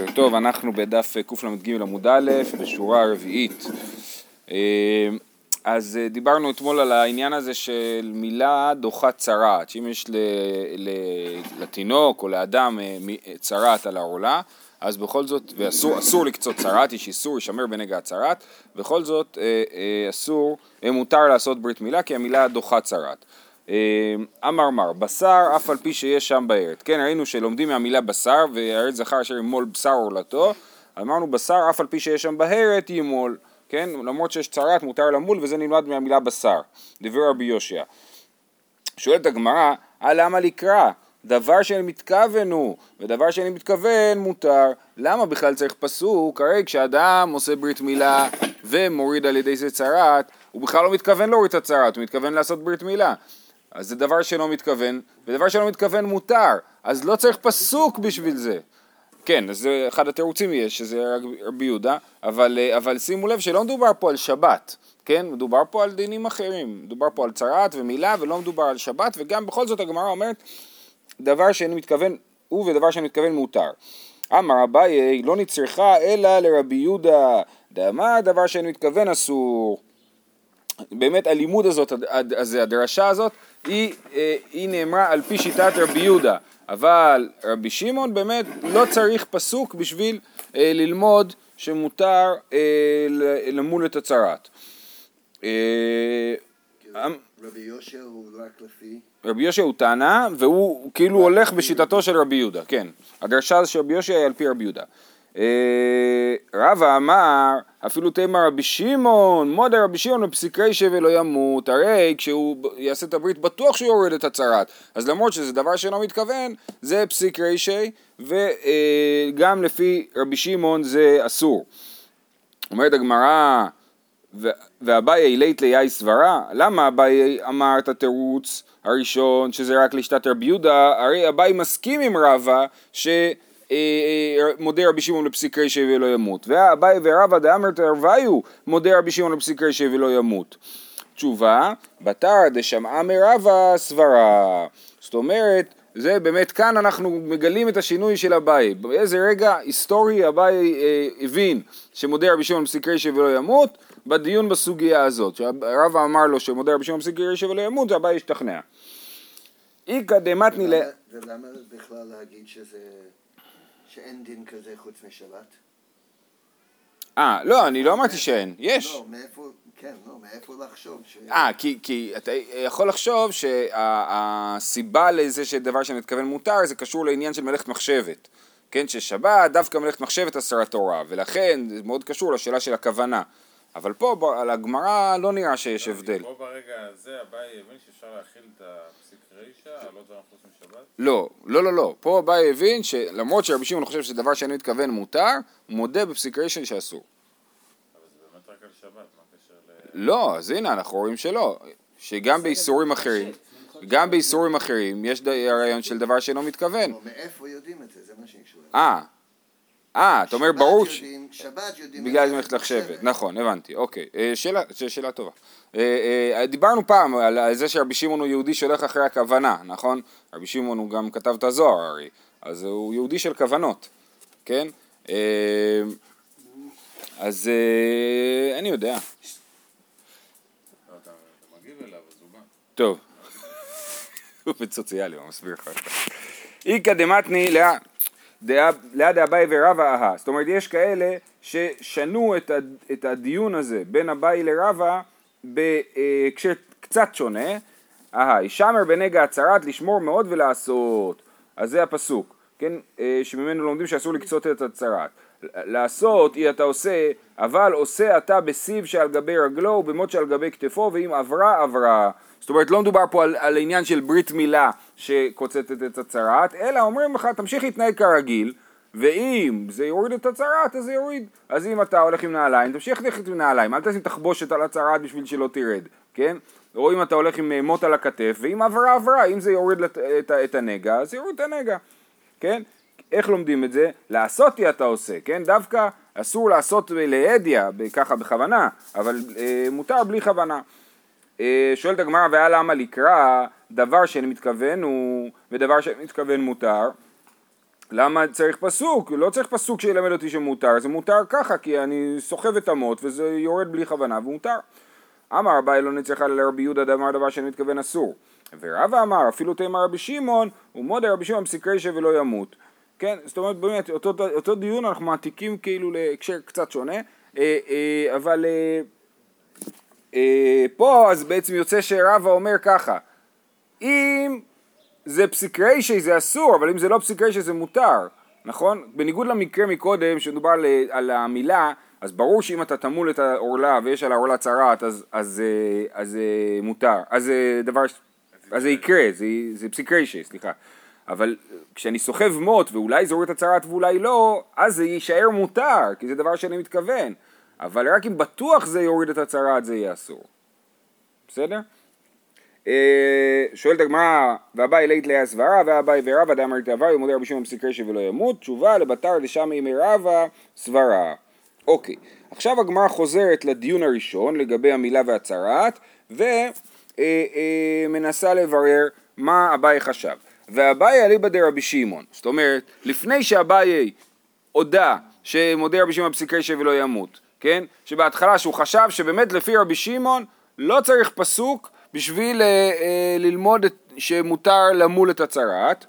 בוקר טוב, אנחנו בדף קל"ג עמוד א', בשורה הרביעית. אה, אז אה, דיברנו אתמול על העניין הזה של מילה דוחה צרעת, שאם יש לתינוק או לאדם אה, צרעת על העולה, אז בכל זאת, ואסור לקצות צרעת, יש איסור, יישמר בנגע הצרעת, בכל זאת אסור, מותר לעשות ברית מילה כי המילה דוחה צרעת. אמר מר, בשר אף על פי שיש שם בארץ. כן, ראינו שלומדים מהמילה בשר, והארץ זכר אשר ימול בשר עורלתו, אמרנו בשר אף על פי שיש שם בהרת ימול, כן, למרות שיש צרת מותר למול וזה נלמד מהמילה בשר, דבר רבי יושע. שואלת הגמרא, אה למה לקרא? דבר שאני מתכוון הוא, ודבר שאני מתכוון מותר. למה בכלל צריך פסוק? הרי כשאדם עושה ברית מילה ומוריד על ידי זה צרת, הוא בכלל לא מתכוון להוריד את הצרת, הוא מתכוון לעשות ברית מילה. אז זה דבר שלא מתכוון, ודבר שלא מתכוון מותר, אז לא צריך פסוק בשביל זה. כן, אז זה אחד התירוצים יש, שזה רבי יהודה, אבל, אבל שימו לב שלא מדובר פה על שבת, כן? מדובר פה על דינים אחרים, מדובר פה על צרעת ומילה ולא מדובר על שבת, וגם בכל זאת הגמרא אומרת דבר שאני מתכוון הוא ודבר שאני מתכוון מותר. אמר אביי לא נצרכה אלא לרבי יהודה, דמה הדבר שאני מתכוון אסור. באמת הלימוד הזאת, הדרשה הזאת, היא, אה, היא נאמרה על פי שיטת רבי יהודה, אבל רבי שמעון באמת לא צריך פסוק בשביל אה, ללמוד שמותר אה, למול את הצרת. אה, אמ- רבי יהושע הוא רק לפי... רבי יהושע הוא טענה, והוא כאילו הולך בשיטתו של רבי יהודה, כן. הדרשה של רבי יהושע היא על פי רבי יהודה. אה, רבא אמר אפילו תימא רבי שמעון, מודה רבי שמעון בפסיק רישא ולא ימות, הרי כשהוא יעשה את הברית בטוח שהוא יוריד את הצרת, אז למרות שזה דבר שאינו מתכוון, זה פסיק רישא, וגם לפי רבי שמעון זה אסור. אומרת הגמרא, ואביי לית ליאי סברה, למה אביי אמר את התירוץ הראשון שזה רק לשתת רבי יהודה, הרי אביי מסכים עם רבא ש... אה, אה, מודה רבי שמעון לפסיק רישא ולא ימות. ואביי ורבא דאמר תרוויו מודה רבי שמעון לפסיק רישא ולא ימות. תשובה, בתר דשמעה מרבא סברה. זאת אומרת, זה באמת כאן אנחנו מגלים את השינוי של אביי. באיזה רגע היסטורי אביי אה, הבין שמודה רבי שמעון לפסיק רישא ולא ימות, בדיון בסוגיה הזאת. כשרבא אמר לו שמודה רבי שמעון לפסיק רישא ולא ימות, אביי השתכנע. איכא דמתני ל... ולמה בכלל להגיד שזה... שאין דין כזה חוץ משבת? אה, לא, אני לא אמרתי שאין, יש. לא, מאיפה, כן, לא, מאיפה לחשוב ש... אה, כי, כי אתה יכול לחשוב שהסיבה לזה שדבר שאני מתכוון מותר זה קשור לעניין של מלאכת מחשבת. כן, ששבת דווקא מלאכת מחשבת עשרה תורה, ולכן זה מאוד קשור לשאלה של הכוונה. אבל פה על הגמרא לא נראה שיש לא, הבדל. פה ברגע הזה אביי הבין שאפשר להכיל את הפסיק רישא, לא דברים חוץ? לא, לא, לא, לא. פה אביי הבין שלמרות שרבי שמעון חושב שזה דבר שאני מתכוון מותר, הוא מודה בפסיק רישא שאסור. אבל זה באמת רק על שבת, מה הקשר ל... לא, אז הנה, אנחנו רואים שלא. שגם באיסורים אחרים, גם באיסורים אחרים, יש רעיון של דבר שאינו מתכוון. מאיפה יודעים את זה? זה מה שאני שואל. אה. אה, אתה אומר ברור ש... שבת יודעים... בגלל זה מלאכת לחשבת, נכון, הבנתי, אוקיי. אה, שאלה, שאלה טובה. אה, אה, דיברנו פעם על זה שרבי שמעון הוא יהודי שהולך אחרי הכוונה, נכון? רבי שמעון הוא גם כתב את הזוהר הרי, אז הוא יהודי של כוונות, כן? אז אני יודע. טוב. הוא עובד סוציאלי, הוא מסביר לך. איכא דמתני לאה ליד אביי ורבא אהה. זאת אומרת, יש כאלה ששנו את הדיון הזה בין אביי לרבא בהקשר קצת שונה. אהה, ישמר בנגע הצרת לשמור מאוד ולעשות. אז זה הפסוק, כן? אה, שממנו לומדים שאסור לקצות את הצרת. לעשות אי אתה עושה, אבל עושה אתה בסיב שעל גבי רגלו ובמות שעל גבי כתפו, ואם עברה עברה. זאת אומרת לא מדובר פה על, על עניין של ברית מילה שקוצצת את הצרת, אלא אומרים לך תמשיך להתנהג כרגיל, ואם זה יוריד את הצרת אז זה יוריד. אז אם אתה הולך עם נעליים, תמשיך ללכת עם נעליים, אל תשים תחבושת על הצרת בשביל שלא תרד, כן? או אם אתה הולך עם מוט על הכתף, ואם עברה עברה, אם זה יוריד את, את, את הנגע, אז יוריד את הנגע, כן? איך לומדים את זה? לעשותי אתה עושה, כן? דווקא אסור לעשות להדיא, ככה בכוונה, אבל אה, מותר בלי כוונה. אה, שואלת הגמרא, והיה למה לקרא דבר שאני מתכוון הוא, ודבר שאני מתכוון מותר? למה צריך פסוק? לא צריך פסוק שילמד אותי שמותר, זה מותר ככה כי אני סוחב את המוט וזה יורד בלי כוונה ומותר. אמר אביי לא נצטרך לרבי יהודה דאמר דבר שאני מתכוון אסור. ורבא אמר אפילו תאמר רבי שמעון ומודה רבי שמעון פסיק רישא ולא ימות. כן, זאת אומרת באמת אותו, אותו דיון אנחנו מעתיקים כאילו להקשר קצת שונה, אה, אה, אבל אה, אה, פה אז בעצם יוצא שרבא אומר ככה, אם זה פסיק רישי זה אסור, אבל אם זה לא פסיק רישי זה מותר, נכון? בניגוד למקרה מקודם שמדובר על, על המילה, אז ברור שאם אתה תמול את העורלה ויש על העורלה צרעת אז, אז, אז, אז מותר, אז דבר, אז זה יקרה, זה, זה פסיק רישי, סליחה. אבל כשאני סוחב מוט ואולי יוריד את הצרעת ואולי לא, אז זה יישאר מותר, כי זה דבר שאני מתכוון. אבל רק אם בטוח זה יוריד את הצרעת זה יהיה אסור. בסדר? אה, שואלת הגמרא, ואביי לית ליה סברה, ואביי ורבא דאמר תאווה, ומודה רבי שמעון פסיק רשע ולא ימות, תשובה לבתר דשם ימי רבא סברה. אוקיי, עכשיו הגמרא חוזרת לדיון הראשון לגבי המילה והצרעת, ומנסה אה, אה, לברר מה אביי חשב. ואביי אליבא דרבי שמעון, זאת אומרת, לפני שאביי הודה שמודה רבי שמעון פסיק רשע ולא ימות, כן? שבהתחלה שהוא חשב שבאמת לפי רבי שמעון לא צריך פסוק בשביל אה, אה, ללמוד שמותר למול את הצרעת.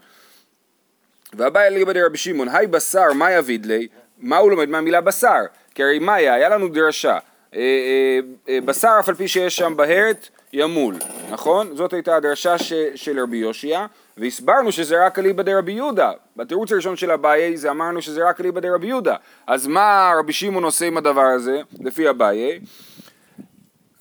והבעיה לגבי רבי שמעון, היי בשר, מה יביד לי? מה הוא לומד מהמילה בשר? כי הרי מה היה? לנו דרשה. אה, בשר אף על פי שיש שם בהרת ימול, נכון? זאת הייתה הדרשה ש, של רבי יושיע, והסברנו שזה רק אליבא דרבי יהודה. בתירוץ הראשון של אביי זה אמרנו שזה רק אליבא דרבי יהודה. אז מה רבי שמעון עושה עם הדבר הזה, לפי אביי?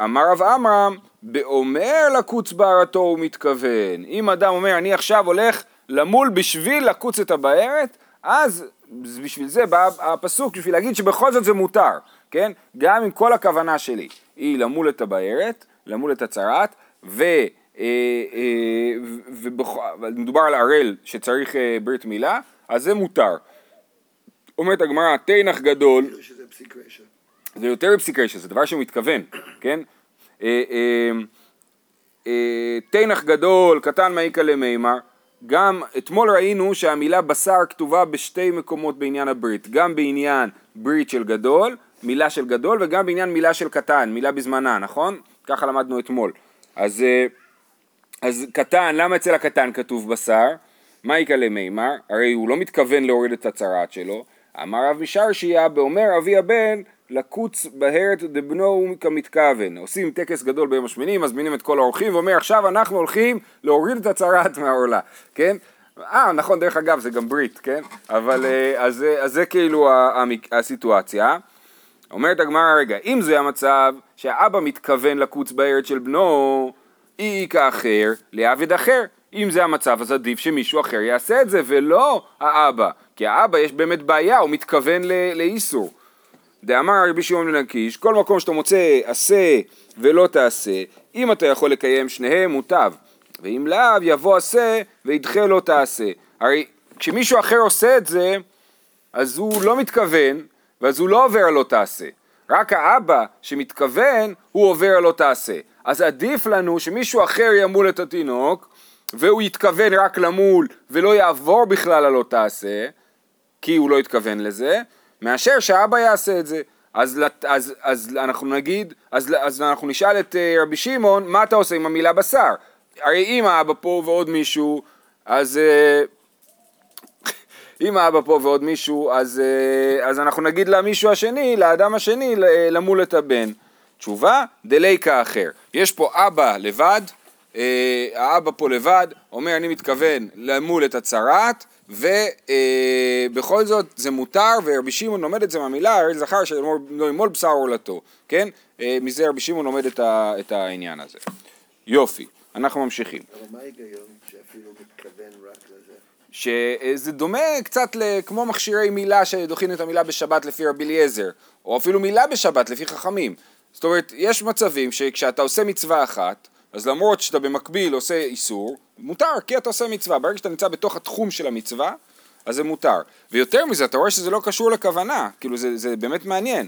אמר רב עמרם, באומר לקוץ בערתו הוא מתכוון. אם אדם אומר, אני עכשיו הולך למול בשביל לקוץ את הבערת, אז בשביל זה בא הפסוק, בשביל להגיד שבכל זאת זה מותר, כן? גם אם כל הכוונה שלי היא למול את הבערת, למול את הצרת, ו... אה, אה, ומדובר על ערל שצריך אה, ברית מילה, אז זה מותר. אומרת הגמרא, תנח גדול, זה יותר מפסיק רשע, זה דבר שהוא מתכוון, כן? תנח גדול, קטן מעיקה למימר, גם אתמול ראינו שהמילה בשר כתובה בשתי מקומות בעניין הברית, גם בעניין ברית של גדול, מילה של גדול, וגם בעניין מילה של קטן, מילה בזמנה, נכון? ככה למדנו אתמול. אז, אה, אז קטן, למה אצל הקטן כתוב בשר? מה יקא למימר? הרי הוא לא מתכוון להוריד את הצרעת שלו. אמר רב משרשיה, באומר אבי הבן, לקוץ בהרת דבנו כמתכוון. עושים טקס גדול ביום השמיני, מזמינים את כל האורחים ואומר עכשיו אנחנו הולכים להוריד את הצרעת מהעורלה, כן? אה, נכון, דרך אגב, זה גם ברית, כן? אבל אה, אז, אז זה כאילו הסיטואציה. אומרת הגמרא, רגע, אם זה המצב שהאבא מתכוון לקוץ בהרת של בנו, אי כאחר לעבד אחר. אם זה המצב, אז עדיף שמישהו אחר יעשה את זה, ולא האבא. כי האבא יש באמת בעיה, הוא מתכוון לאיסור. דאמר רבי שמעון בן לקיש, כל מקום שאתה מוצא עשה ולא תעשה, אם אתה יכול לקיים שניהם מוטב, ואם לאו יבוא עשה וידחה לא תעשה. הרי כשמישהו אחר עושה את זה, אז הוא לא מתכוון, ואז הוא לא עובר על לא תעשה. רק האבא שמתכוון, הוא עובר על לא תעשה. אז עדיף לנו שמישהו אחר ימול את התינוק, והוא יתכוון רק למול ולא יעבור בכלל על לא תעשה, כי הוא לא התכוון לזה, מאשר שהאבא יעשה את זה. אז, אז, אז אנחנו נגיד, אז, אז אנחנו נשאל את uh, רבי שמעון, מה אתה עושה עם המילה בשר? הרי אם האבא פה ועוד מישהו, אז... אם האבא פה ועוד מישהו, אז, uh, אז אנחנו נגיד למישהו השני, לאדם השני, למול את הבן. תשובה, דליקה אחר. יש פה אבא לבד, uh, האבא פה לבד, אומר אני מתכוון למול את הצרת, ובכל זאת זה מותר, ורבי שמעון לומד את זה מהמילה, הרי זכר שלא ימול בשר עורלתו, כן? אה, מזה רבי שמעון לומד את, ה, את העניין הזה. יופי, אנחנו ממשיכים. אבל מה ההיגיון שאפילו מתכוון? שזה דומה קצת כמו מכשירי מילה שדוחים את המילה בשבת לפי רבי אליעזר, או אפילו מילה בשבת לפי חכמים. זאת אומרת, יש מצבים שכשאתה עושה מצווה אחת, אז למרות שאתה במקביל עושה איסור, מותר כי אתה עושה מצווה. ברגע שאתה נמצא בתוך התחום של המצווה, אז זה מותר. ויותר מזה, אתה רואה שזה לא קשור לכוונה, כאילו זה, זה באמת מעניין,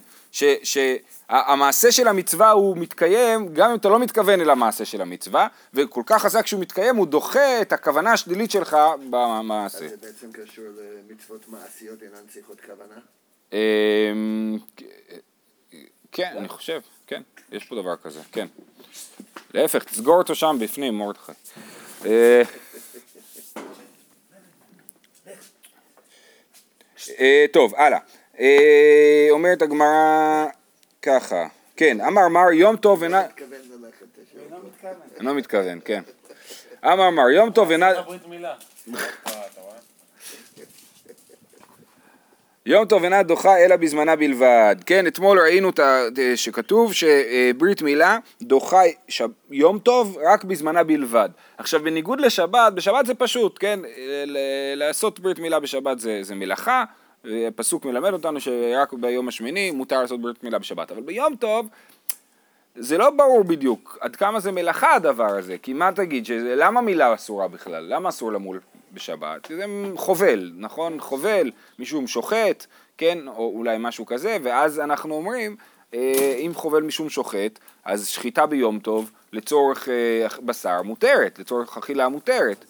שהמעשה של המצווה הוא מתקיים גם אם אתה לא מתכוון אל המעשה של המצווה, וכל כך חזק שהוא מתקיים, הוא דוחה את הכוונה השלילית שלך במעשה. אז זה בעצם קשור למצוות מעשיות אינן צריכות כוונה? אמ, כן, אני חושב, כן, יש פה דבר כזה, כן. להפך, תסגור אותו שם בפנים, מרדכי. אה, אה, טוב, הלאה. אה, אומרת הגמרא ככה, כן, אמר מר יום טוב אינה... ללכת לשם. אני לא מתכוון, כן. אמר מר יום טוב אינה... ברית מילה. אתה רואה? יום טוב אינה דוחה אלא בזמנה בלבד. כן, אתמול ראינו שכתוב שברית מילה דוחה ש- יום טוב רק בזמנה בלבד. עכשיו בניגוד לשבת, בשבת זה פשוט, כן, ל- לעשות ברית מילה בשבת זה, זה מלאכה, הפסוק מלמד אותנו שרק ביום השמיני מותר לעשות ברית מילה בשבת, אבל ביום טוב זה לא ברור בדיוק עד כמה זה מלאכה הדבר הזה, כי מה תגיד, שזה, למה מילה אסורה בכלל? למה אסור למול בשבת? זה חובל, נכון? חובל, משום שוחט, כן? או אולי משהו כזה, ואז אנחנו אומרים, אה, אם חובל משום שוחט, אז שחיטה ביום טוב לצורך אה, בשר מותרת, לצורך אכילה מותרת.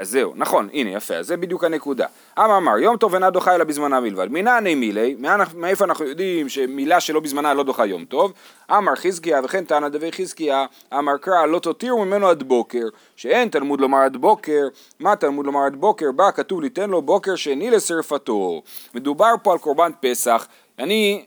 אז זהו, נכון, הנה יפה, אז זה בדיוק הנקודה. אמר אמר, יום טוב אינה דוחה אלא בזמנה בלבד. מנעני מילי, מאיפה אנחנו יודעים שמילה שלא בזמנה לא דוחה יום טוב? אמר חזקיה וכן תנא דבי חזקיה, אמר קרא לא תותירו ממנו עד בוקר, שאין תלמוד לומר עד בוקר, מה תלמוד לומר עד בוקר? בא כתוב ליתן לו בוקר שני לשרפתו. מדובר פה על קורבן פסח, אני,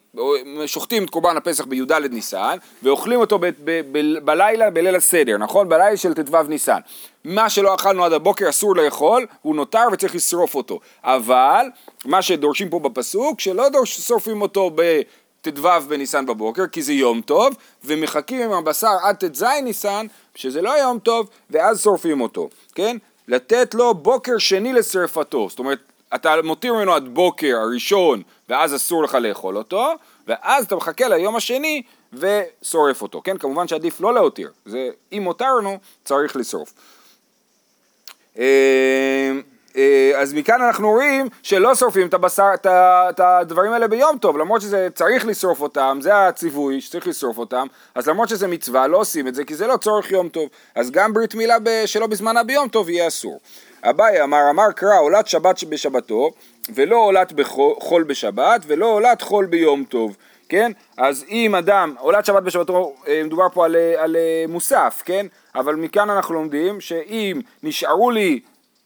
שוחטים את קורבן הפסח בי"ד ניסן ואוכלים אותו ב- ב- ב- בלילה בליל הסדר, נכון? בלילה של ט"ו ניסן. מה שלא אכלנו עד הבוקר אסור לאכול, הוא נותר וצריך לשרוף אותו. אבל מה שדורשים פה בפסוק, שלא דורש, שורפים אותו בט"ו בניסן בבוקר, כי זה יום טוב, ומחכים עם הבשר עד ט"ז ניסן, שזה לא יום טוב, ואז שורפים אותו, כן? לתת לו בוקר שני לשרפתו, זאת אומרת אתה מותיר ממנו עד בוקר הראשון ואז אסור לך לאכול אותו ואז אתה מחכה ליום השני ושורף אותו, כן? כמובן שעדיף לא להותיר, זה אם מותרנו צריך לשרוף. אה, אז מכאן אנחנו רואים שלא שורפים את הבשר, את את הדברים האלה ביום טוב, למרות שזה צריך לשרוף אותם, זה הציווי שצריך לשרוף אותם, אז למרות שזה מצווה לא עושים את זה כי זה לא צורך יום טוב, אז גם ברית מילה שלא בזמנה ביום טוב יהיה אסור. אביי אמר אמר קרא עולת שבת בשבתו ולא עולת חול בשבת ולא עולת חול ביום טוב כן? אז אם אדם, עולת שבת בשבתו, אה, מדובר פה על, אה, על מוסף, כן? אבל מכאן אנחנו לומדים שאם נשארו לי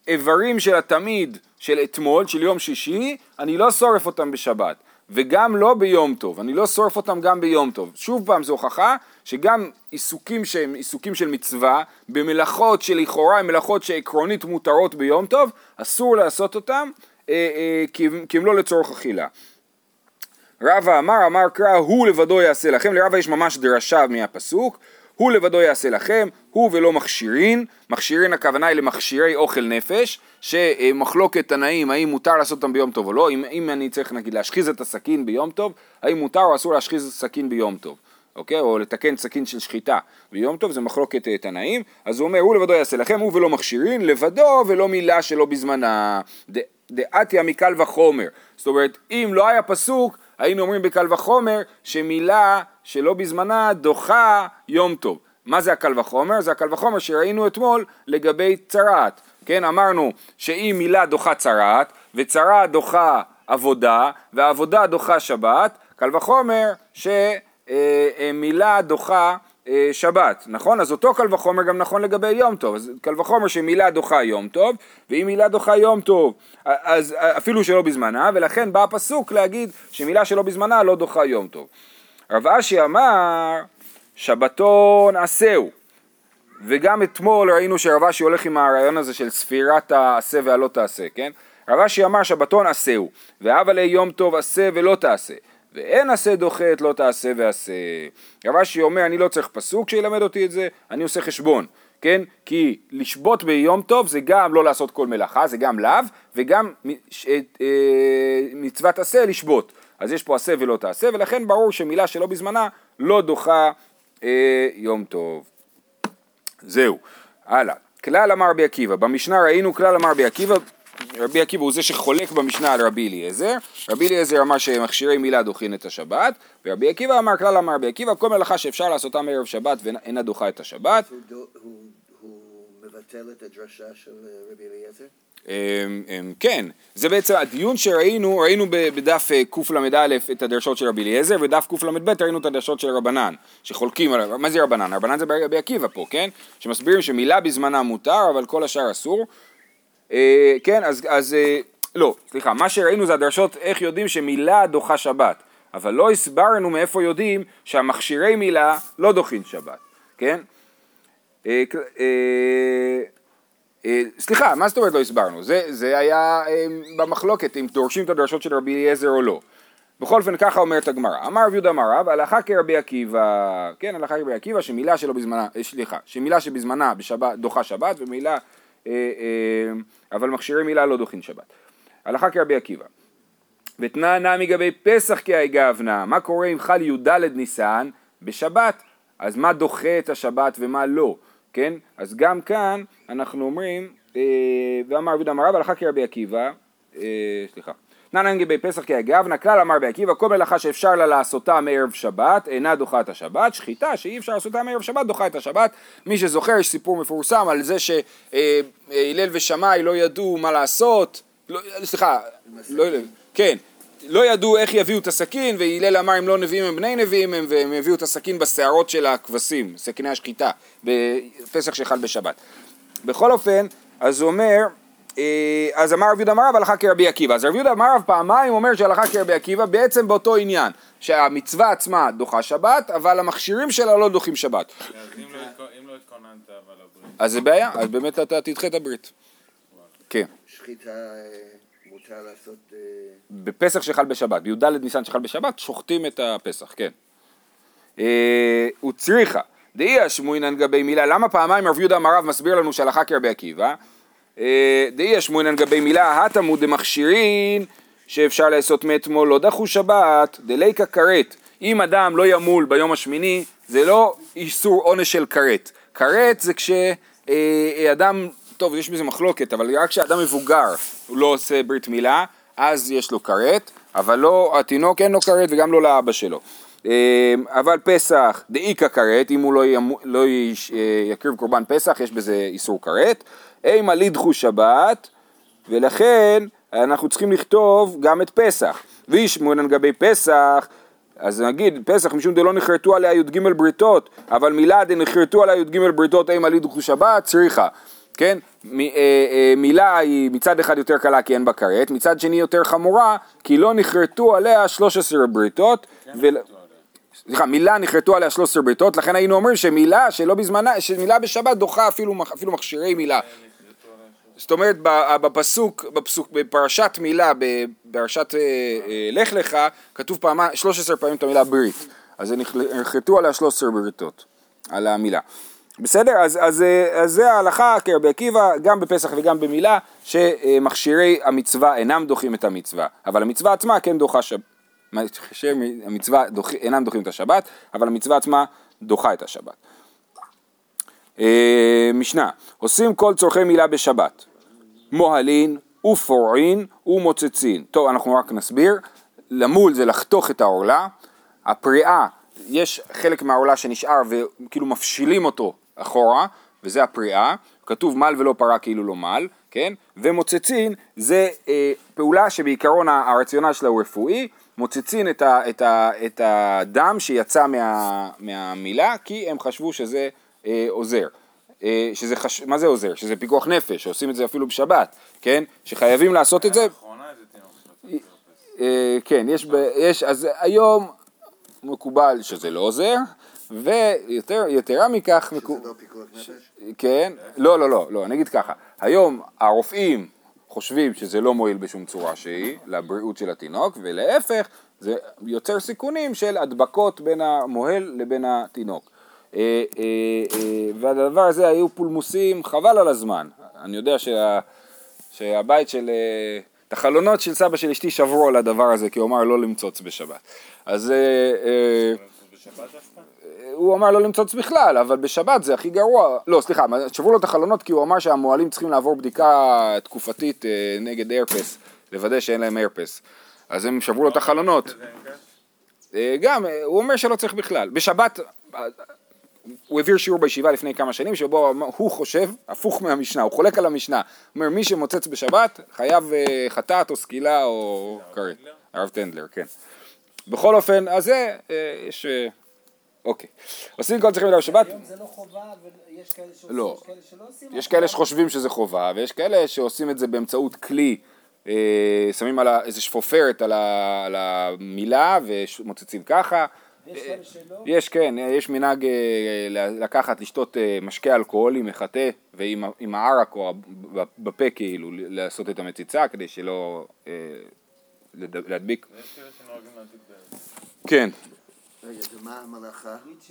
איברים של התמיד של אתמול, של יום שישי, אני לא שורף אותם בשבת. וגם לא ביום טוב, אני לא שורף אותם גם ביום טוב. שוב פעם זו הוכחה שגם עיסוקים שהם עיסוקים של מצווה, במלאכות שלכאורה הן מלאכות שעקרונית מותרות ביום טוב, אסור לעשות אותם אה, אה, כי, הם- כי הם לא לצורך אכילה. רבא אמר, אמר קרא, הוא לבדו יעשה לכם, לרבא יש ממש דרשה מהפסוק, הוא לבדו יעשה לכם, הוא ולא מכשירין, מכשירין הכוונה היא למכשירי אוכל נפש, שמחלוקת תנאים האם מותר לעשות אותם ביום טוב או לא, אם, אם אני צריך נגיד להשחיז את הסכין ביום טוב, האם מותר או אסור להשחיז סכין ביום טוב, אוקיי? או לתקן סכין של שחיטה ביום טוב, זה מחלוקת אה, תנאים, אז הוא אומר, הוא לבדו יעשה לכם, הוא ולא מכשירין, לבדו ולא מילה שלא בזמנה, דעתיה מקל וחומר, זאת אומרת, אם לא היה פסוק, היינו אומרים בקל וחומר שמילה שלא בזמנה דוחה יום טוב. מה זה הקל וחומר? זה הקל וחומר שראינו אתמול לגבי צרעת. כן, אמרנו שאם מילה דוחה צרעת, וצרעת דוחה עבודה, ועבודה דוחה שבת, קל וחומר שמילה דוחה אה, שבת, נכון? אז אותו קל וחומר גם נכון לגבי יום טוב, אז קל וחומר שמילה דוחה יום טוב, ואם מילה דוחה יום טוב, אז אפילו שלא בזמנה, ולכן בא הפסוק להגיד שמילה שלא בזמנה לא דוחה יום טוב. רב אשי אמר, שבתון עשהו, וגם אתמול ראינו שרב אשי הולך עם הרעיון הזה של ספירת העשה והלא תעשה, כן? רב אשי אמר שבתון עשהו, והבה יום טוב עשה ולא תעשה, ואין עשה דוחה את לא תעשה ועשה. רב אשי אומר אני לא צריך פסוק שילמד אותי את זה, אני עושה חשבון, כן? כי לשבות ביום טוב זה גם לא לעשות כל מלאכה, זה גם לאו, וגם ש- אה, מצוות עשה לשבות. אז יש פה עשה ולא תעשה, ולכן ברור שמילה שלא בזמנה לא דוחה אה, יום טוב. זהו, הלאה. כלל אמר רבי עקיבא, במשנה ראינו כלל אמר רבי עקיבא, רבי עקיבא הוא זה שחולק במשנה על רבי אליעזר, רבי אליעזר אמר שמכשירי מילה דוחין את השבת, ורבי עקיבא אמר, כלל אמר רבי עקיבא, כל מלאכה שאפשר לעשותה מערב שבת ואינה דוחה את השבת. מבטל את הדרשה של אה, רבי אליעזר? אמ, אמ, כן, זה בעצם הדיון שראינו, ראינו בדף אה, קל"א את הדרשות של רבי אליעזר, ודף קל"ב ראינו את הדרשות של רבנן, שחולקים על, מה זה רבנן? רבנן זה רבי עקיבא פה, כן? שמסבירים שמילה בזמנה מותר, אבל כל השאר אסור. אה, כן, אז, אז אה, לא, סליחה, מה שראינו זה הדרשות איך יודעים שמילה דוחה שבת, אבל לא הסברנו מאיפה יודעים שהמכשירי מילה לא דוחים שבת, כן? אה, סליחה, מה זאת אומרת לא הסברנו? זה, זה היה במחלוקת אם דורשים את הדרשות של רבי אליעזר או לא. בכל אופן ככה אומרת הגמרא, אמר רב יהודה אמר רב, הלכה כרבי עקיבא, כן הלכה כרבי עקיבא שמילה שלא בזמנה, סליחה, שמילה שבזמנה בשבת, דוחה שבת ומילה, אבל מכשירי מילה לא דוחין שבת. הלכה כרבי עקיבא. ותנא נמי גבי פסח כהגבנה, מה קורה אם חל י"ד ניסן בשבת? אז מה דוחה את השבת ומה לא, כן? אז גם כאן אנחנו אומרים, אה, ואמר רבי יהודה אמר רב הלכה כרבי עקיבא, אה, סליחה, נמי גבי פסח כהגבנה, כלל אמר רבי עקיבא, כל מלאכה שאפשר לה לעשותה מערב שבת, אינה דוחה את השבת, שחיטה שאי אפשר לעשותה מערב שבת, דוחה את השבת. מי שזוכר, יש סיפור מפורסם על זה שהלל ושמאי לא ידעו מה לעשות, לא, סליחה, לא כן, לא ידעו איך יביאו את הסכין, והלל אמר אם לא נביאים הם בני נביאים הם, והם הביאו את הסכין בשערות של הכבשים, סכיני השחיטה, בפסח שחל בשבת. בכל אופן, אז הוא אומר, אה, אז אמר רב יהודה אמר רב הלכה כרבי עקיבא. אז רב יהודה אמר רב פעמיים אומר שהלכה כרבי עקיבא בעצם באותו עניין, שהמצווה עצמה דוחה שבת, אבל המכשירים שלה לא דוחים שבת. אז אם לא לא התכוננת אבל הברית, אז זה בעיה, אז באמת אתה תדחה את הברית. כן. שחיטה אה, מותר לעשות... אה, בפסח שחל בשבת, בי"ד ניסן שחל בשבת, שוחטים את הפסח, כן. אה, וצריכה, דאי אשמואינן גבי מילה, למה פעמיים רב יהודה אמר רב מסביר לנו שהלכה כרבי עקיבא? אה, דאי אשמואינן גבי מילה, התמוד דמכשירין, שאפשר לעשות מאתמול לא דחו שבת, דליקה כרת. אם אדם לא ימול ביום השמיני, זה לא איסור עונש של כרת. כרת זה כשאדם, טוב יש בזה מחלוקת, אבל רק כשאדם מבוגר הוא לא עושה ברית מילה, אז יש לו כרת, אבל לא, התינוק אין לו כרת וגם לא לאבא שלו. אה, אבל פסח דאיכא כרת, אם הוא לא, ימו, לא אה, יקריב קורבן פסח, יש בזה איסור כרת. אימה לידחו שבת, ולכן אנחנו צריכים לכתוב גם את פסח. וישמעון על גבי פסח, אז נגיד פסח משום דלא נכרתו עליה י"ג בריתות, אבל מילה דנכרתו עליה י"ג בריתות אימה לידחו שבת, צריכה. כן? מ, אה, אה, מילה היא מצד אחד יותר קלה כי אין בה כרת, מצד שני יותר חמורה כי לא נכרתו עליה 13 בריתות. ול... סליחה, מילה נכרתו עליה 13 בריתות, לכן היינו אומרים שמילה שלא בזמנה, שמילה בשבת דוחה אפילו, אפילו מכשירי מילה. זאת אומרת ב- בפסוק, בפסוק, בפרשת מילה, בפרשת אה, אה, לך לך, כתוב פעמה, 13 פעמים את המילה ברית. אז נכרתו עליה 13 בריתות, על המילה. בסדר? אז, אז, אה, אז זה ההלכה כרבי עקיבא, גם בפסח וגם במילה, שמכשירי המצווה אינם דוחים את המצווה, אבל המצווה עצמה כן דוחה שבת. המצווה דוח, אינם דוחים את השבת, אבל המצווה עצמה דוחה את השבת. אה, משנה, עושים כל צורכי מילה בשבת, מוהלין ופורעין ומוצצין. טוב, אנחנו רק נסביר, למול זה לחתוך את העורלה, הפריאה, יש חלק מהעורלה שנשאר וכאילו מפשילים אותו אחורה, וזה הפריאה, כתוב מל ולא פרה כאילו לא מל, כן? ומוצצין זה אה, פעולה שבעיקרון הרציונל שלה הוא רפואי, מוצצין את, ה, את, ה, את הדם שיצא מה, מהמילה, כי הם חשבו שזה אה, עוזר. אה, שזה חש... מה זה עוזר? שזה פיקוח נפש, שעושים את זה אפילו בשבת, כן? שחייבים לעשות את זה. אה, כן, יש, ב... יש, אז היום מקובל שזה לא עוזר, ויתרה מכך, מקו... זה לא פיקוח נפש? כן, לא, לא, לא, לא, אני אגיד ככה, היום הרופאים חושבים שזה לא מועיל בשום צורה שהיא לבריאות של התינוק, ולהפך, זה יוצר סיכונים של הדבקות בין המוהל לבין התינוק. אה, אה, אה, והדבר הזה היו פולמוסים חבל על הזמן. אני יודע שה, שהבית של... את החלונות של סבא של אשתי שברו על הדבר הזה, כי הוא אמר לא למצוץ בשבת. אז... הוא אמר לא למצוץ בכלל, אבל בשבת זה הכי גרוע, לא סליחה, שברו לו את החלונות כי הוא אמר שהמוהלים צריכים לעבור בדיקה תקופתית נגד הרפס, לוודא שאין להם הרפס, אז הם שברו לו את החלונות. אה, גם, הוא אומר שלא צריך בכלל. בשבת, הוא העביר שיעור בישיבה לפני כמה שנים, שבו הוא חושב, הפוך מהמשנה, הוא חולק על המשנה. הוא אומר, מי שמוצץ בשבת, חייב אה, חטאת או סקילה או כרת. הרב טנדלר, כן. בכל אופן, אז זה, אה, יש... אה, אוקיי. עושים כל צריכים מילה בשבת, היום זה לא חובה, ויש כאלה שעושים, לא. יש כאלה שלא עושים. יש כאלה שחושבים שזה חובה, ויש כאלה שעושים את זה באמצעות כלי, שמים על ה- איזה שפופרת על, ה, על המילה ומוצצים ככה. ויש שלא. יש, כן, יש מנהג אה, לקחת, לשתות אה, משקה אלכוהולי מחטא, ועם הערק או בפה כאילו, לעשות את המציצה, כדי שלא אה, לד- להדביק. יש כאלה שנוהגים להדליק בערב. כן,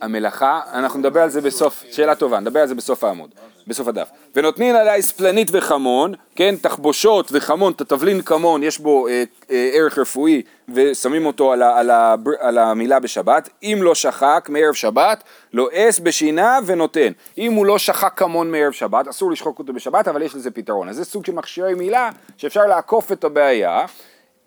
המלאכה? אנחנו נדבר על זה בסוף, שאלה טובה, נדבר על זה בסוף העמוד, בסוף הדף. ונותנין עליה ספלנית וחמון, כן, תחבושות וחמון, תבלין כמון, יש בו אה, אה, ערך רפואי, ושמים אותו על, המילה בשבת. אם לא שחק מערב שבת, לועס בשינה ונותן. אם הוא לא שחק כמון מערב שבת, אסור לשחוק אותו בשבת, אבל יש לזה פתרון. אז זה סוג של מכשירי מילה שאפשר לעקוף את הבעיה.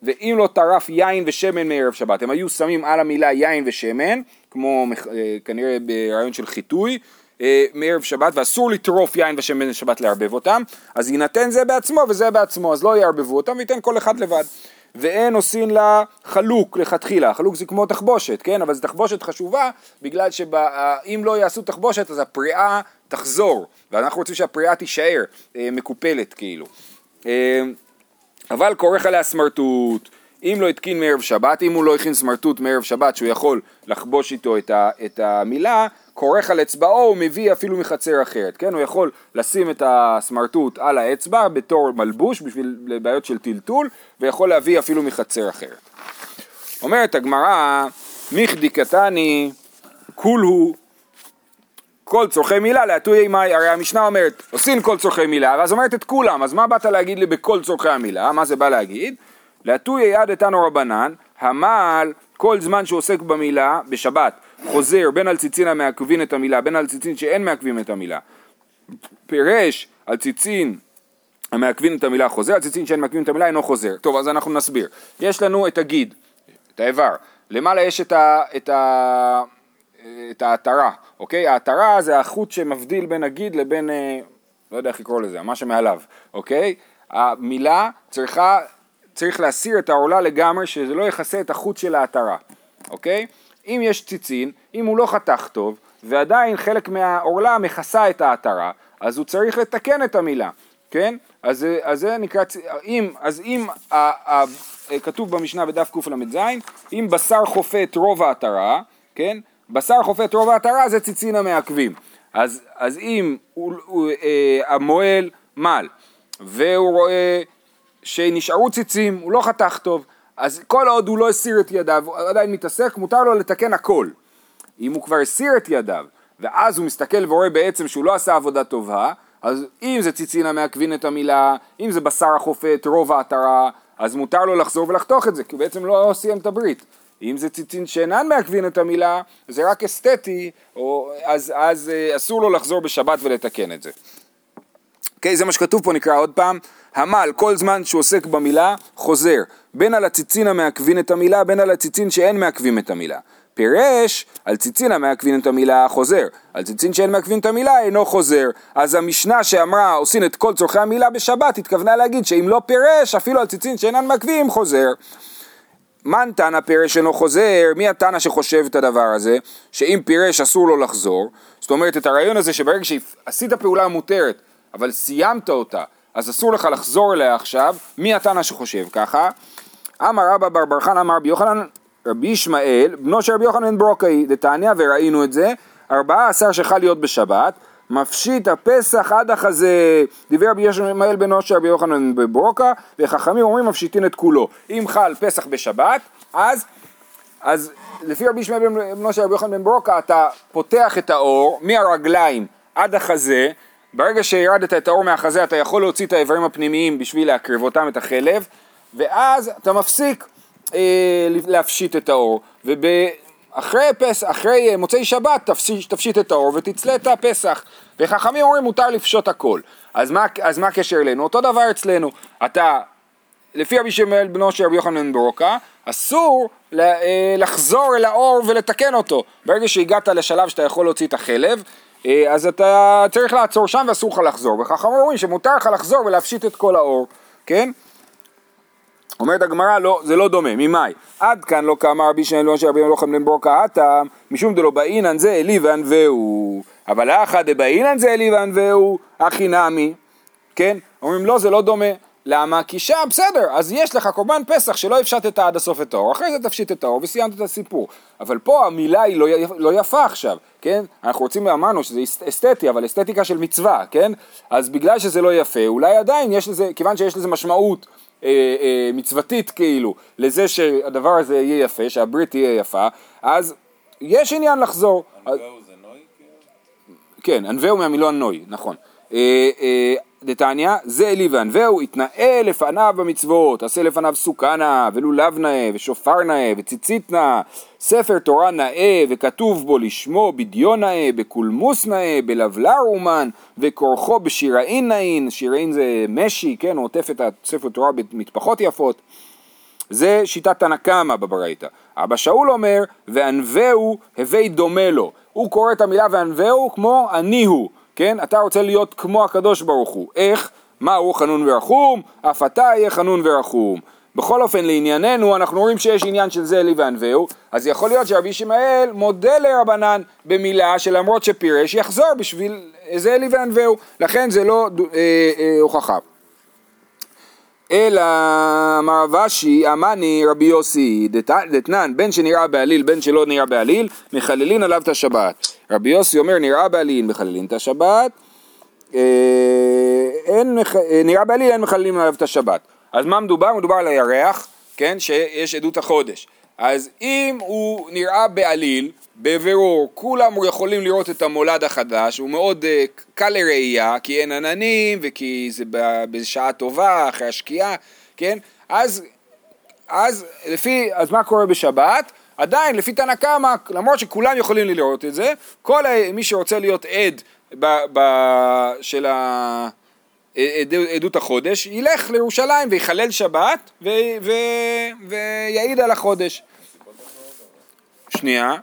ואם לא טרף יין ושמן מערב שבת, הם היו שמים על המילה יין ושמן, כמו אה, כנראה ברעיון של חיטוי, אה, מערב שבת, ואסור לטרוף יין ושמן בשבת לערבב אותם, אז יינתן זה בעצמו וזה בעצמו, אז לא יערבבו אותם וייתן כל אחד לבד. ואין עושים לה חלוק לכתחילה, חלוק זה כמו תחבושת, כן? אבל זו תחבושת חשובה, בגלל שאם לא יעשו תחבושת אז הפריאה תחזור, ואנחנו רוצים שהפריאה תישאר אה, מקופלת כאילו. אבל כורך עליה סמרטוט, אם לא התקין מערב שבת, אם הוא לא הכין סמרטוט מערב שבת שהוא יכול לחבוש איתו את, ה, את המילה, כורך על אצבעו הוא מביא אפילו מחצר אחרת, כן? הוא יכול לשים את הסמרטוט על האצבע בתור מלבוש בשביל בעיות של טלטול, ויכול להביא אפילו מחצר אחרת. אומרת הגמרא, מיכדי קטני, כולהו כל צורכי מילה להטויי מאי, הרי המשנה אומרת, עושים כל צורכי מילה, ואז אומרת את כולם, אז מה באת להגיד לי בכל צורכי המילה? מה זה בא להגיד? להטויי יד אתנו רבנן, המעל כל זמן שהוא עוסק במילה, בשבת, חוזר בין על ציצין המעכבין את המילה, בין על ציצין שאין מעכבים את המילה. פירש על ציצין המעכבין את המילה חוזר, על ציצין שאין מעכבים את המילה אינו חוזר. טוב, אז אנחנו נסביר. יש לנו את הגיד, את האיבר, למעלה יש את ה... את ה... את העטרה, אוקיי? העטרה זה החוט שמבדיל בין הגיד לבין, אה, לא יודע איך לקרוא לזה, מה שמעליו, אוקיי? המילה צריכה, צריך להסיר את העורלה לגמרי, שזה לא יכסה את החוט של העטרה, אוקיי? אם יש ציצין, אם הוא לא חתך טוב, ועדיין חלק מהעורלה מכסה את העטרה, אז הוא צריך לתקן את המילה, כן? אז, אז זה נקרא, אם, אז אם ה, ה, כתוב במשנה בדף קל"ז, אם בשר חופה את רוב העטרה, כן? בשר חופה את רוב העטרה זה ציצין המעכבים. אז, אז אם הוא, הוא, אה, המוהל מל, והוא רואה שנשארו ציצים, הוא לא חתך טוב, אז כל עוד הוא לא הסיר את ידיו, הוא עדיין מתעסק, מותר לו לתקן הכל. אם הוא כבר הסיר את ידיו, ואז הוא מסתכל ורואה בעצם שהוא לא עשה עבודה טובה, אז אם זה ציצין המעכבין את המילה, אם זה בשר החופה את רוב העטרה, אז מותר לו לחזור ולחתוך את זה, כי הוא בעצם לא סיים את הברית. אם זה ציצין שאינן מעכבין את המילה, זה רק אסתטי, או, אז, אז אה, אסור לו לחזור בשבת ולתקן את זה. אוקיי, זה מה שכתוב פה, נקרא עוד פעם. המל, כל זמן שהוא עוסק במילה, חוזר. בין על הציצין המעכבין את המילה, בין על הציצין שאין מעכבים את המילה. פירש, על ציצין המעכבין את המילה, חוזר. על ציצין שאין מעכבים את המילה, אינו חוזר. אז המשנה שאמרה, עושים את כל צורכי המילה בשבת, התכוונה להגיד שאם לא פירש, אפילו על ציצין שאינן מעכבים, חוזר. מן תנא פירש אינו חוזר, מי התנא שחושב את הדבר הזה, שאם פירש אסור לו לחזור, זאת אומרת את הרעיון הזה שברגע שעשית פעולה מותרת, אבל סיימת אותה, אז אסור לך לחזור אליה עכשיו, מי התנא שחושב ככה? אמר רבא בר בר חנא אמר רבי יוחנן, רבי ישמעאל, בנו של רבי יוחנן ברוקאי, דתניא וראינו את זה, ארבעה עשר שחל להיות בשבת, מפשיט הפסח עד החזה, דיבר רבי ישמעאל בנו של רבי יוחנן בן ברוקה, וחכמים אומרים מפשיטין את כולו. אם חל פסח בשבת, אז, אז לפי רבי ישמעאל בנו של רבי יוחנן בן ברוקה, אתה פותח את האור מהרגליים עד החזה, ברגע שהרדת את האור מהחזה אתה יכול להוציא את האיברים הפנימיים בשביל להקריב אותם, את החלב, ואז אתה מפסיק אה, להפשיט את האור, אחרי, פס, אחרי אה, מוצאי שבת תפשיט, תפשיט את האור ותצלה את הפסח. וחכמים אומרים מותר לפשוט הכל. אז מה, אז מה הקשר אלינו? אותו דבר אצלנו. אתה, לפי רבי שמואל בנו של רבי יוחנן ברוקה, אסור אה, לחזור אל האור ולתקן אותו. ברגע שהגעת לשלב שאתה יכול להוציא את החלב, אה, אז אתה צריך לעצור שם ואסור לך לחזור. וחכמים אומרים שמותר לך לחזור ולהפשיט את כל האור, כן? אומרת הגמרא, לא, זה לא דומה, ממאי? עד כאן לא כאמר רבי שמעון של רבי יוחנן בן ברוקה הטעם, משום דלא באינן זה אלי וענווהו. אבל אחא דבאינן זה אלי וענווהו, הכי נמי, כן? אומרים לא, זה לא דומה. למה? כי שם, בסדר, אז יש לך קורבן פסח שלא הפשטת עד הסוף את האור, אחרי זה תפשיט את האור וסיימת את הסיפור. אבל פה המילה היא לא, י- לא יפה עכשיו, כן? אנחנו רוצים, אמרנו שזה אס- אסתטי, אבל אסתטיקה של מצווה, כן? אז בגלל שזה לא יפה, אולי עדיין יש לזה, כיוון שיש לזה משמעות אה, אה, מצוותית כאילו, לזה שהדבר הזה יהיה יפה, שהברית תהיה יפה, אז יש עניין לחזור. אז- הנבואו זה נוי? כאילו? כן, ענווהו מהמילון נוי, נכון. אה, אה, דתניא, זה אלי וענווהו, יתנאה לפניו במצוות, עשה לפניו סוכה נאה, ולולב נאה, ושופר נאה, וציצית נאה, ספר תורה נאה, וכתוב בו לשמו בדיון נאה, בקולמוס נאה, בלבלר אומן, וכורחו בשיראין נאין, שיראין זה משי, כן, הוא עוטף את הספר תורה במטפחות יפות. זה שיטת תנא קמא בברייתא. אבא שאול אומר, וענווהו הווי דומה לו. הוא קורא את המילה וענווהו כמו אני הוא, כן? אתה רוצה להיות כמו הקדוש ברוך הוא. איך? מה הוא חנון ורחום? אף אתה יהיה חנון ורחום. בכל אופן לענייננו אנחנו רואים שיש עניין של זה לי וענווהו אז יכול להיות שרבי ישמעאל מודה לרבנן במילה שלמרות שפירש יחזור בשביל זה לי וענווהו לכן זה לא אה, אה, הוכחה אלא אמר אשי, אמני רבי יוסי, דת- דתנן, בין שנראה בעליל, בין שלא נראה בעליל, מחללין עליו את השבת. רבי יוסי אומר, נראה בעליל, מחללין את השבת, אה, אין, אה, נראה בעליל, אין מחללים עליו את השבת. אז מה מדובר? מדובר על הירח, כן, שיש עדות החודש. אז אם הוא נראה בעליל, בבירור, כולם יכולים לראות את המולד החדש, הוא מאוד uh, קל לראייה, כי אין עננים וכי זה בשעה טובה, אחרי השקיעה, כן? אז, אז לפי, אז מה קורה בשבת? עדיין, לפי תנא קמא, למרות שכולם יכולים לראות את זה, כל מי שרוצה להיות עד ב, ב, של ה... עד- עדות החודש, ילך לירושלים ויחלל שבת ו, ו, ויעיד על החודש. שנייה,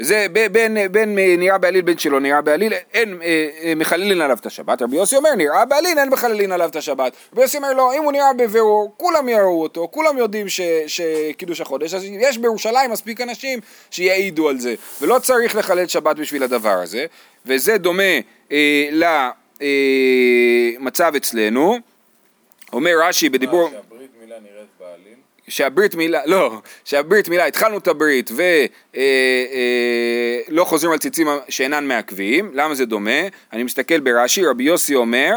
זה בין, בין נראה בעליל בין שלא נראה בעליל, אין אה, אה, מחללין עליו את השבת, רבי יוסי אומר נראה בעליל אין מחללין עליו את השבת, רבי יוסי אומר לא, אם הוא נראה בבירור, כולם יראו אותו, כולם יודעים ש- שקידוש החודש, אז יש בירושלים מספיק אנשים שיעידו על זה, ולא צריך לחלל שבת בשביל הדבר הזה, וזה דומה אה, למצב אצלנו, אומר רש"י בדיבור... מה, שהברית מילה נראית בעליל? שהברית מילה, לא, שהברית מילה, התחלנו את הברית ולא חוזרים על ציצים שאינן מעכבים, למה זה דומה? אני מסתכל ברש"י, רבי יוסי אומר,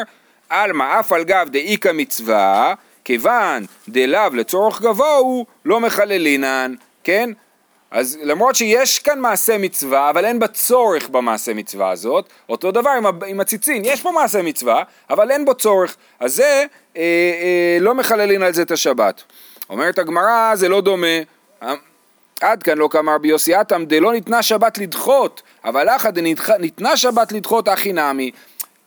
עלמא אף על גב דאיכא מצווה, כיוון דלאו לצורך גבוה הוא לא מחללינן, כן? אז למרות שיש כאן מעשה מצווה, אבל אין בה צורך במעשה מצווה הזאת, אותו דבר עם, עם הציצין, יש פה מעשה מצווה, אבל אין בו צורך, אז זה, אה, אה, לא מחללים על זה את השבת. אומרת הגמרא, זה לא דומה. עד כאן לא כאמר רבי יוסי עתם, דלא ניתנה שבת לדחות, אבל אחא דניתנה שבת לדחות הכי נמי.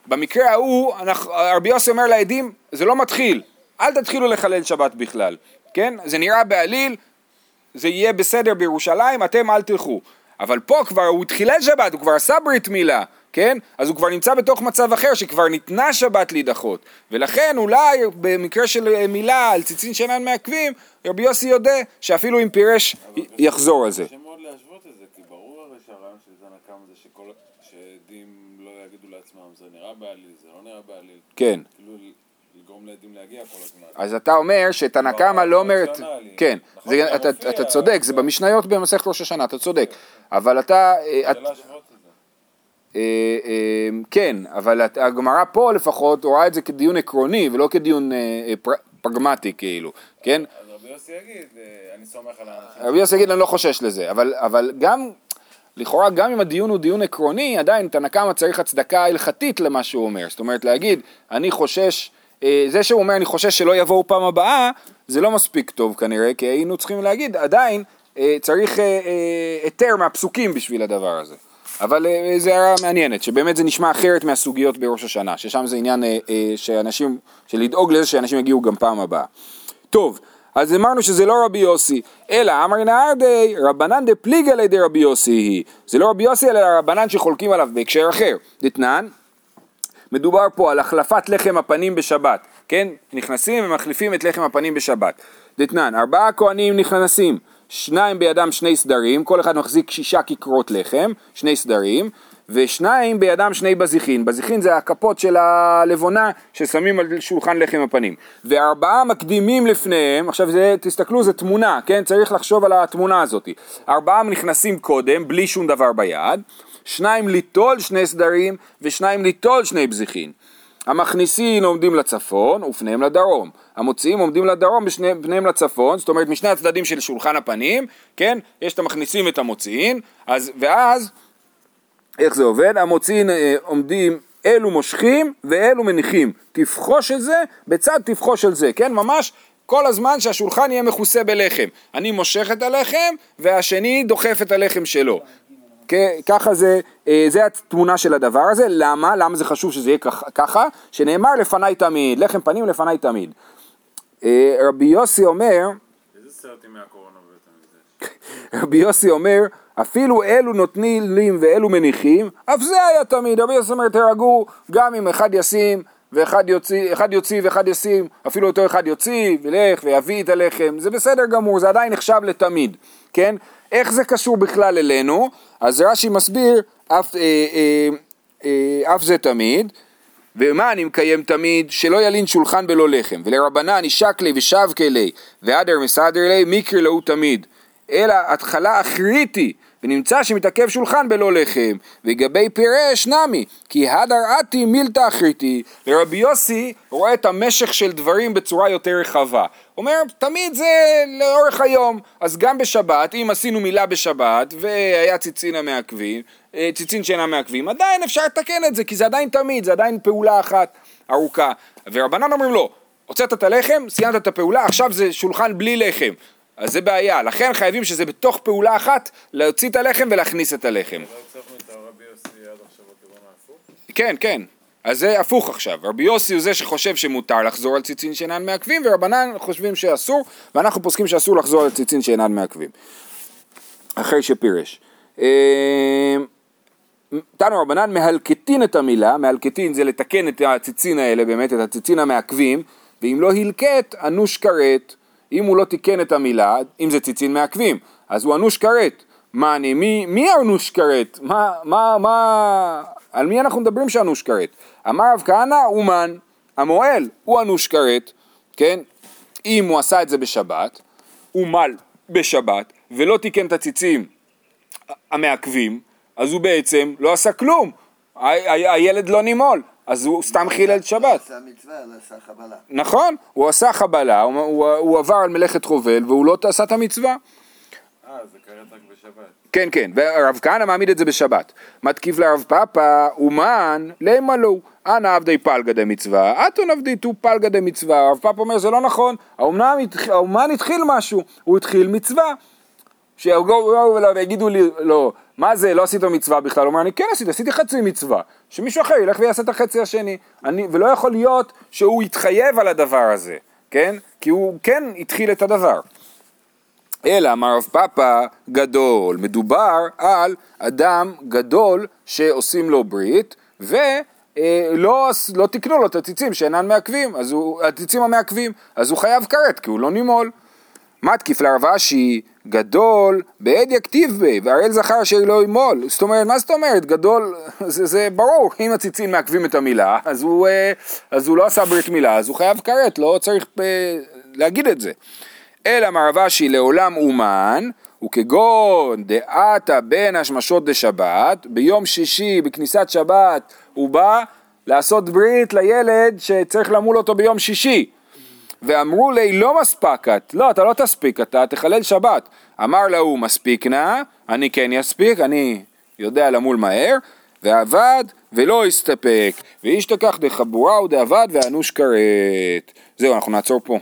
במקרה ההוא, אנחנו- רבי יוסי אומר לעדים, זה לא מתחיל, אל תתחילו לחלל שבת בכלל, כן? זה נראה בעליל, זה יהיה בסדר בירושלים, אתם אל תלכו. אבל פה כבר הוא התחילל שבת, הוא כבר עשה ברית מילה, כן? אז הוא כבר נמצא בתוך מצב אחר שכבר ניתנה שבת להידחות. ולכן אולי במקרה של מילה על ציצין שאינן מעכבים, רבי יוסי יודע שאפילו אם פירש יחזור על זה. קשה מאוד להשוות את זה, כי ברור הרי שהרעיון של תנא קמא זה שכל, שעדים לא יגידו לעצמם, זה נראה בעליל, זה לא נראה בעליל. כן. כאילו לגרום לעדים להגיע כל הזמן. אז אתה אומר שתנא קמא לא אומרת. כן, נכון, זה אתה- צודק, זה במשניות במסכת ראש השנה, אתה צודק, אבל אתה, אה, את- קשה להשוות את זה. אה, אה, כן, אבל הגמרא פה לפחות רואה את זה כדיון עקרוני ולא כדיון אה, אה, פר- פרגמטי כאילו, כן? אז רבי יוסי יגיד, אה, אני סומך על האנשים. רבי יוסי יגיד אני לא חושש לזה, אבל, אבל גם, לכאורה גם אם הדיון הוא דיון עקרוני, עדיין תנא קמא צריך הצדקה הלכתית למה שהוא אומר, זאת אומרת להגיד אני חושש, אה, זה שהוא אומר אני חושש שלא יבואו פעם הבאה, זה לא מספיק טוב כנראה, כי היינו צריכים להגיד עדיין אה, צריך אה, אה, היתר מהפסוקים בשביל הדבר הזה. אבל אה, זה הערה מעניינת, שבאמת זה נשמע אחרת מהסוגיות בראש השנה, ששם זה עניין אה, אה, שאנשים, של לדאוג לזה שאנשים יגיעו גם פעם הבאה. טוב, אז אמרנו שזה לא רבי יוסי, אלא אמר נהרדי רבנן דפליגה לידי רבי יוסי היא. זה לא רבי יוסי אלא רבנן שחולקים עליו בהקשר אחר. דתנן, מדובר פה על החלפת לחם הפנים בשבת, כן? נכנסים ומחליפים את לחם הפנים בשבת. דתנן, ארבעה כהנים נכנסים, שניים בידם שני סדרים, כל אחד מחזיק שישה כיכרות לחם, שני סדרים, ושניים בידם שני בזיחין, בזיחין זה הכפות של הלבונה ששמים על שולחן לחם הפנים, וארבעה מקדימים לפניהם, עכשיו זה, תסתכלו זה תמונה, כן? צריך לחשוב על התמונה הזאת, ארבעה נכנסים קודם, בלי שום דבר ביד, שניים ליטול שני סדרים, ושניים ליטול שני בזיחין. המכניסין עומדים לצפון ופניהם לדרום, המוציאים עומדים לדרום ופניהם לצפון, זאת אומרת משני הצדדים של שולחן הפנים, כן, יש את המכניסים ואת המוציאים, אז, ואז איך זה עובד? המוציאים אה, עומדים, אלו מושכים ואלו מניחים, תפחוש את זה בצד תפחוש של זה, כן, ממש כל הזמן שהשולחן יהיה מכוסה בלחם, אני מושך את הלחם והשני דוחף את הלחם שלו. ככה זה, אה, זה התמונה של הדבר הזה, למה? למה זה חשוב שזה יהיה ככה-? שנאמר לפניי תמיד, לחם פנים לפניי תמיד. אה, רבי יוסי אומר? רבי יוסי אומר, אפילו אלו נותנים ואלו מניחים, אף זה היה תמיד. רבי יוסי אומר, תירגעו, גם אם אחד ישים ואחד יוציא, אחד יוציא ואחד ישים, אפילו אותו אחד יוציא וילך ויביא את הלחם, זה בסדר גמור, זה עדיין נחשב לתמיד, כן? איך זה קשור בכלל אלינו? אז רש"י מסביר, אף, אה, אה, אה, אף זה תמיד, ומה אני מקיים תמיד? שלא ילין שולחן בלא לחם, ולרבנן ישק לי ושבקה לי, והדר מסדר לי, מקרי להו תמיד. אלא התחלה אחריתי, ונמצא שמתעכב שולחן בלא לחם, לגבי פירש נמי, כי הדר עתי מילתא אחריתי, ורבי יוסי רואה את המשך של דברים בצורה יותר רחבה. אומר, תמיד זה לאורך היום, אז גם בשבת, אם עשינו מילה בשבת, והיה ציצין המעכבים, אה, ציצין שאינם מעכבים, עדיין אפשר לתקן את זה, כי זה עדיין תמיד, זה עדיין פעולה אחת ארוכה. ורבנן אומרים לו, הוצאת את הלחם, סיימת את הפעולה, עכשיו זה שולחן בלי לחם. אז זה בעיה, לכן חייבים שזה בתוך פעולה אחת, להוציא את הלחם ולהכניס את הלחם. לא ההפוך? כן, כן. אז זה הפוך עכשיו. רבי יוסי הוא זה שחושב שמותר לחזור על ציצין שאינן מעכבים, ורבנן חושבים שאסור, ואנחנו פוסקים שאסור לחזור על ציצין שאינן מעכבים. אחרי שפירש. אה, תנו רבנן מהלקטין את המילה, מהלקטין זה לתקן את הציצין האלה באמת, את הציצין המעכבים, ואם לא הלקט, אנוש כרת. אם הוא לא תיקן את המילה, אם זה ציצין מעכבים, אז הוא אנוש כרת. מה אני, מי, מי אנוש כרת? מה, מה, מה, על מי אנחנו מדברים שאנוש כרת? אמר רב כהנא, אומן, המוהל, הוא אנוש כרת, כן? אם הוא עשה את זה בשבת, הוא מל בשבת, ולא תיקן את הציצים המעכבים, אז הוא בעצם לא עשה כלום. הילד לא נימול, אז הוא סתם חילל שבת. עשה מצווה, לא עשה חבלה. נכון, הוא עשה חבלה, הוא, הוא, הוא עבר על מלאכת חובל והוא לא עשה את המצווה. אה, זה קראת רק בשבת. כן, כן, והרב כהנא מעמיד את זה בשבת. מתקיף לרב פאפא, אומן, למה לו? אנא עבדי פלגא דמצווה, אתון עבדי תו פלגא דמצווה. הרב פאפא אומר זה לא נכון, האומן התחיל משהו, הוא התחיל מצווה. שיבואו אליו ויגידו לי, לא, מה זה, לא עשית מצווה בכלל? הוא אומר, אני כן עשיתי, עשיתי חצי מצווה. שמישהו אחר ילך ויעשה את החצי השני. אני, ולא יכול להיות שהוא יתחייב על הדבר הזה, כן? כי הוא כן התחיל את הדבר. אלא אמר רב פאפא גדול, מדובר על אדם גדול שעושים לו ברית ולא לא תיקנו לו את הציצים שאינן מעכבים, אז הוא, הציצים המעכבים, אז הוא חייב כרת כי הוא לא נימול. מתקיף לרב אשי גדול בעד יכתיב בי והראל זכר אשר לא ימול. זאת אומרת מה זאת אומרת? גדול זה, זה ברור. אם הציצים מעכבים את המילה אז הוא, אה, אז הוא לא עשה ברית מילה אז הוא חייב כרת לא צריך אה, להגיד את זה. אלא מרב אשי לעולם אומן וכגון דעתה בין השמשות דשבת ביום שישי בכניסת שבת הוא בא לעשות ברית לילד שצריך למול אותו ביום שישי ואמרו לי לא מספקת, לא אתה לא תספיק, אתה תחלל שבת. אמר להוא מספיק נא, אני כן יספיק, אני יודע למול מהר, ועבד ולא הסתפק, ואיש תקח דחבורה ודעבד ואנוש כרת. זהו, אנחנו נעצור פה.